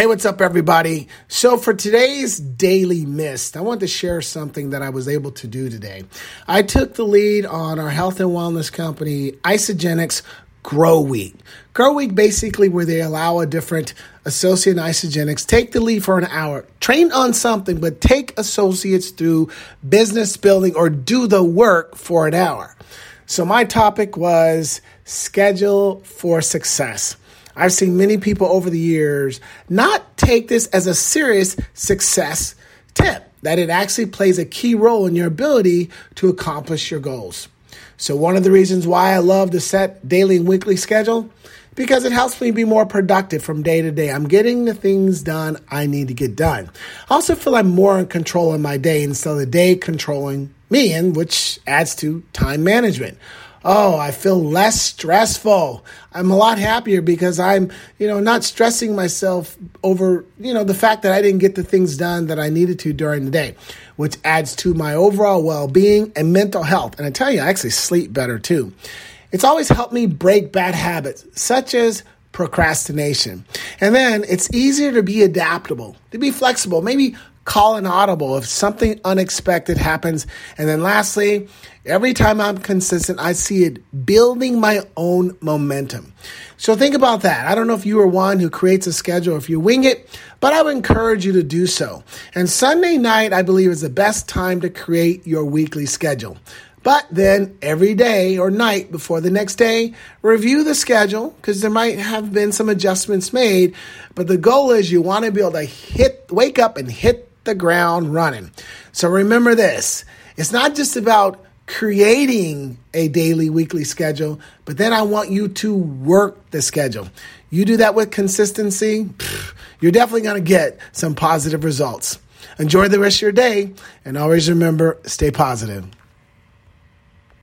Hey, what's up, everybody? So, for today's daily mist, I want to share something that I was able to do today. I took the lead on our health and wellness company, Isagenix Grow Week. Grow Week basically where they allow a different associate in Isagenix take the lead for an hour, train on something, but take associates through business building or do the work for an hour. So, my topic was schedule for success. I've seen many people over the years not take this as a serious success tip, that it actually plays a key role in your ability to accomplish your goals. So, one of the reasons why I love to set daily and weekly schedule because it helps me be more productive from day to day. I'm getting the things done I need to get done. I also feel I'm more in control of my day instead of the day controlling me, and which adds to time management. Oh, I feel less stressful. I'm a lot happier because I'm, you know, not stressing myself over, you know, the fact that I didn't get the things done that I needed to during the day, which adds to my overall well being and mental health. And I tell you, I actually sleep better too. It's always helped me break bad habits, such as procrastination. And then it's easier to be adaptable, to be flexible, maybe call an audible if something unexpected happens. And then lastly, every time I'm consistent, I see it building my own momentum. So think about that. I don't know if you are one who creates a schedule, or if you wing it, but I would encourage you to do so. And Sunday night, I believe, is the best time to create your weekly schedule. But then every day or night before the next day, review the schedule because there might have been some adjustments made. But the goal is you want to be able to hit, wake up and hit the ground running. So remember this it's not just about creating a daily, weekly schedule, but then I want you to work the schedule. You do that with consistency, you're definitely going to get some positive results. Enjoy the rest of your day, and always remember stay positive.